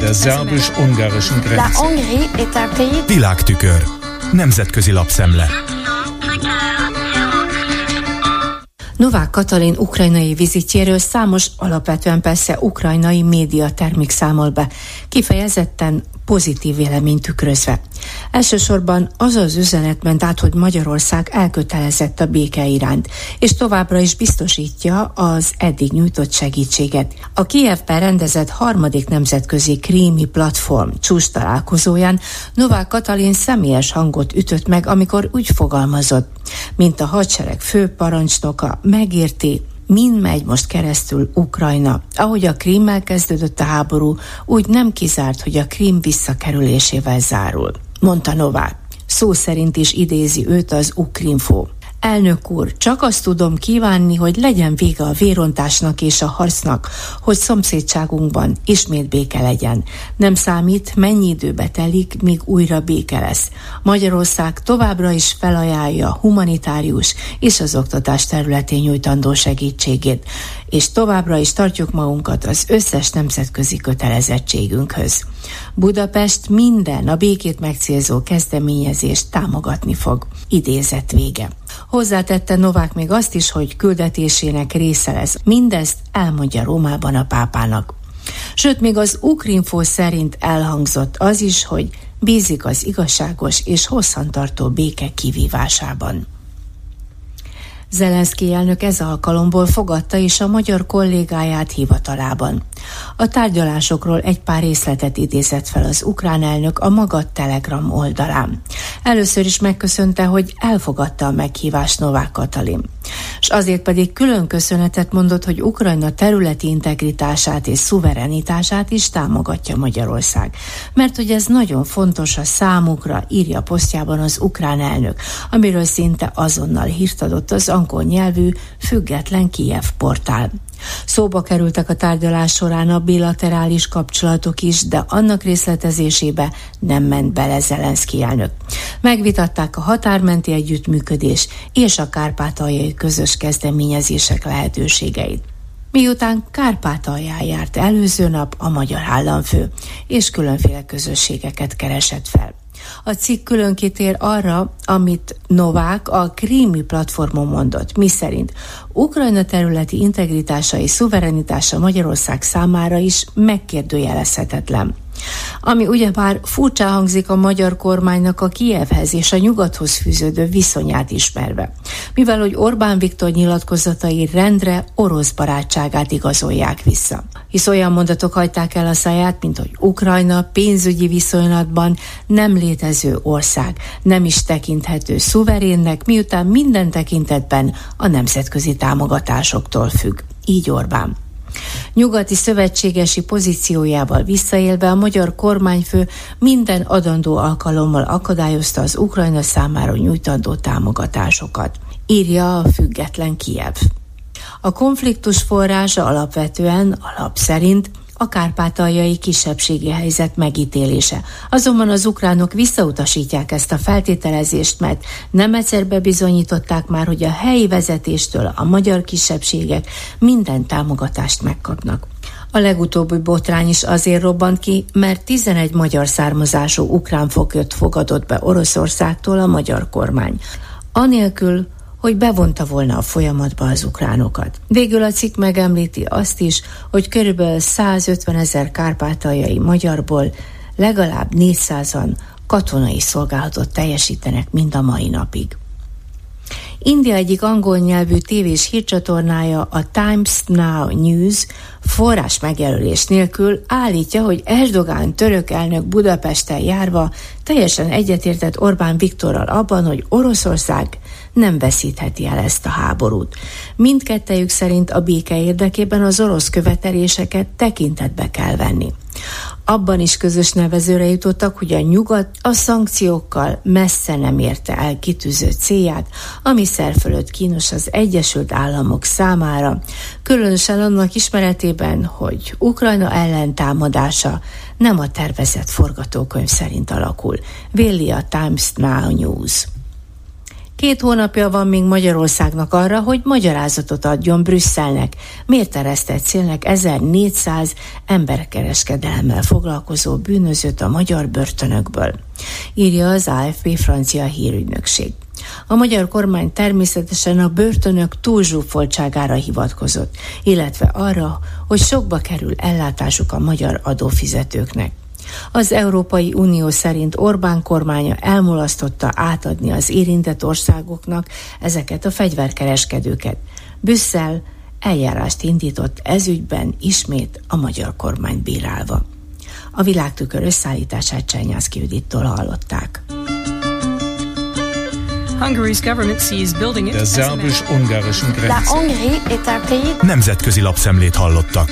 Der szerbus-ungarischen Grenze. Világtükör. Nemzetközi lapszemle. Novák Katalin ukrajnai vizitjéről számos, alapvetően persze ukrajnai média termék számol be, kifejezetten pozitív véleményt tükrözve. Elsősorban az az üzenet ment át, hogy Magyarország elkötelezett a béke iránt, és továbbra is biztosítja az eddig nyújtott segítséget. A Kijevben rendezett harmadik nemzetközi krími platform csúcs találkozóján Novák Katalin személyes hangot ütött meg, amikor úgy fogalmazott, mint a hadsereg főparancsnoka megérti, mind megy most keresztül Ukrajna. Ahogy a Krímmel kezdődött a háború, úgy nem kizárt, hogy a Krím visszakerülésével zárul, mondta Novák. Szó szerint is idézi őt az Ukrinfo. Elnök úr, csak azt tudom kívánni, hogy legyen vége a vérontásnak és a harcnak, hogy szomszédságunkban ismét béke legyen. Nem számít, mennyi időbe telik, míg újra béke lesz. Magyarország továbbra is felajánlja humanitárius és az oktatás területén nyújtandó segítségét, és továbbra is tartjuk magunkat az összes nemzetközi kötelezettségünkhöz. Budapest minden a békét megcélzó kezdeményezést támogatni fog. Idézet vége. Hozzátette Novák még azt is, hogy küldetésének része lesz. Mindezt elmondja Rómában a pápának. Sőt, még az Ukrinfo szerint elhangzott az is, hogy bízik az igazságos és hosszantartó béke kivívásában. Zelenszky elnök ez alkalomból fogadta is a magyar kollégáját hivatalában. A tárgyalásokról egy pár részletet idézett fel az ukrán elnök a maga Telegram oldalán. Először is megköszönte, hogy elfogadta a meghívást Novák Katalin. És azért pedig külön köszönetet mondott, hogy Ukrajna területi integritását és szuverenitását is támogatja Magyarország. Mert hogy ez nagyon fontos a számukra, írja posztjában az ukrán elnök, amiről szinte azonnal hírt adott az angol nyelvű független Kiev portál. Szóba kerültek a tárgyalás során a bilaterális kapcsolatok is, de annak részletezésébe nem ment bele Zelenszky elnök. Megvitatták a határmenti együttműködés és a kárpátaljai közös kezdeményezések lehetőségeit. Miután Kárpátalján járt előző nap a magyar államfő, és különféle közösségeket keresett fel. A cikk külön kitér arra, amit Novák a krími platformon mondott, miszerint Ukrajna területi integritása és szuverenitása Magyarország számára is megkérdőjelezhetetlen. Ami ugyebár furcsa hangzik a magyar kormánynak a Kievhez és a nyugathoz fűződő viszonyát ismerve, mivel hogy Orbán Viktor nyilatkozatai rendre orosz barátságát igazolják vissza. Hisz olyan mondatok hagyták el a száját, mint hogy Ukrajna pénzügyi viszonylatban nem létező ország, nem is tekinthető szuverénnek, miután minden tekintetben a nemzetközi támogatásoktól függ. Így Orbán. Nyugati szövetségesi pozíciójával visszaélve a magyar kormányfő minden adandó alkalommal akadályozta az Ukrajna számára nyújtandó támogatásokat, írja a független Kiev. A konfliktus forrása alapvetően alap szerint a kárpátaljai kisebbségi helyzet megítélése. Azonban az ukránok visszautasítják ezt a feltételezést, mert nem egyszer bebizonyították már, hogy a helyi vezetéstől a magyar kisebbségek minden támogatást megkapnak. A legutóbbi botrány is azért robbant ki, mert 11 magyar származású ukrán foglyot fogadott be Oroszországtól a magyar kormány. Anélkül, hogy bevonta volna a folyamatba az ukránokat. Végül a cikk megemlíti azt is, hogy körülbelül 150 ezer kárpátaljai magyarból legalább 400-an katonai szolgálatot teljesítenek mind a mai napig. India egyik angol nyelvű tévés hírcsatornája, a Times Now News forrás megjelölés nélkül állítja, hogy Erdogán török elnök Budapesten járva teljesen egyetértett Orbán Viktorral abban, hogy Oroszország nem veszítheti el ezt a háborút. Mindkettejük szerint a béke érdekében az orosz követeléseket tekintetbe kell venni. Abban is közös nevezőre jutottak, hogy a nyugat a szankciókkal messze nem érte el kitűzött célját, ami szerfölött kínos az Egyesült Államok számára, különösen annak ismeretében, hogy Ukrajna ellentámadása nem a tervezett forgatókönyv szerint alakul, véli a Times Now News. Két hónapja van még Magyarországnak arra, hogy magyarázatot adjon Brüsszelnek. Miért eresztett célnek 1400 emberkereskedelemmel foglalkozó bűnözőt a magyar börtönökből? Írja az AFP francia hírügynökség. A magyar kormány természetesen a börtönök túlzsúfoltságára hivatkozott, illetve arra, hogy sokba kerül ellátásuk a magyar adófizetőknek. Az Európai Unió szerint Orbán kormánya elmulasztotta átadni az érintett országoknak ezeket a fegyverkereskedőket. Brüsszel eljárást indított ezügyben ismét a magyar kormány bírálva. A világtükör összeállítását Csernyászki Judittól hallották. Der szerbus-ungarischen Grenze. Nemzetközi lapszemlét hallottak.